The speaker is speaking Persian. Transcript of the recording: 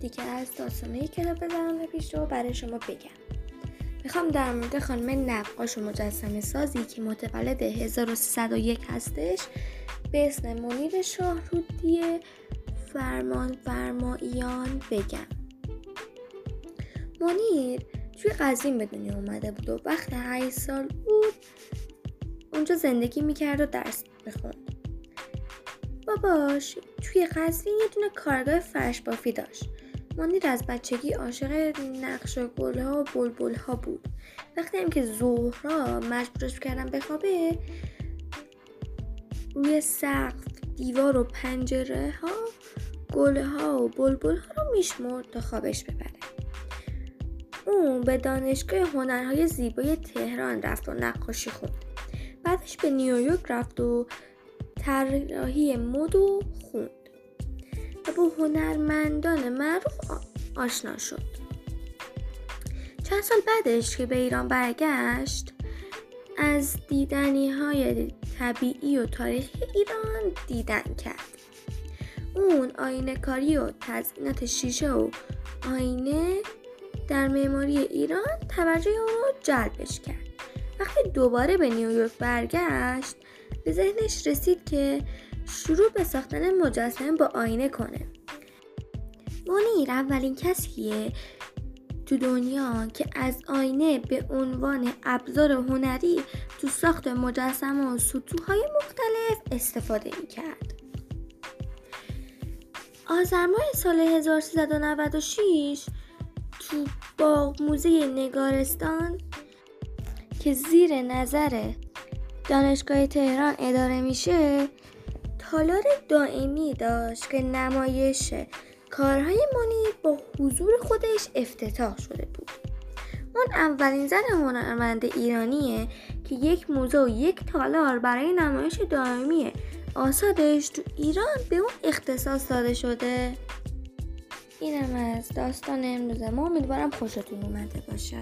دیگه از داستانه کتاب زنان پیش رو برای شما بگم. می‌خوام در مورد خانم نقاش و مجسمه سازی که متولد 1301 هستش به اسم منیر شاهرودی فرمان فرماییان بگم. منیر توی قزوین به دنیا اومده بود و وقت 8 سال بود اونجا زندگی می‌کرد و درس می‌خوند. باباش توی قزوین یه دونه کارگاه فرش بافی داشت. منیر از بچگی عاشق نقش و گلها و بلبل ها بود. وقتی هم که ظهرها مجبورش کردن بخوابه روی سقف دیوار و پنجره ها گله ها و بلبل ها رو میشمرد تا خوابش ببره. اون به دانشگاه هنرهای زیبای تهران رفت و نقاشی خوند. بعدش به نیویورک رفت و طراحی مد و خوند و با هنرمندان معروف آشنا شد. چند سال بعدش که به ایران برگشت از دیدنی های طبیعی و تاریخی ایران دیدن کرد. اون آینه کاری و تزئینات شیشه و آینه در معماری ایران توجه اون رو جلبش کرد. وقتی دوباره به نیویورک برگشت به ذهنش رسید که شروع به ساختن مجسمه با آینه کنه منیر اولین کسیه تو دنیا که از آینه به عنوان ابزار هنری تو ساخت مجسمه و سطوحهای مختلف استفاده می کرد. آذر ماه سال 1396 تو باغ موزه نگارستان که زیر نظر دانشگاه تهران اداره میشه تالار دائمی داشت که نمایش کارهای منیر با حضور خودش افتتاح شده بود. اون اولین زن هنرمند ایرانیه که یک موزه و یک تالار برای نمایش دائمی آسادش تو ایران به اون اختصاص داده شده. اینم از داستان امروز. ما امیدوارم خوشتون اومده باشه.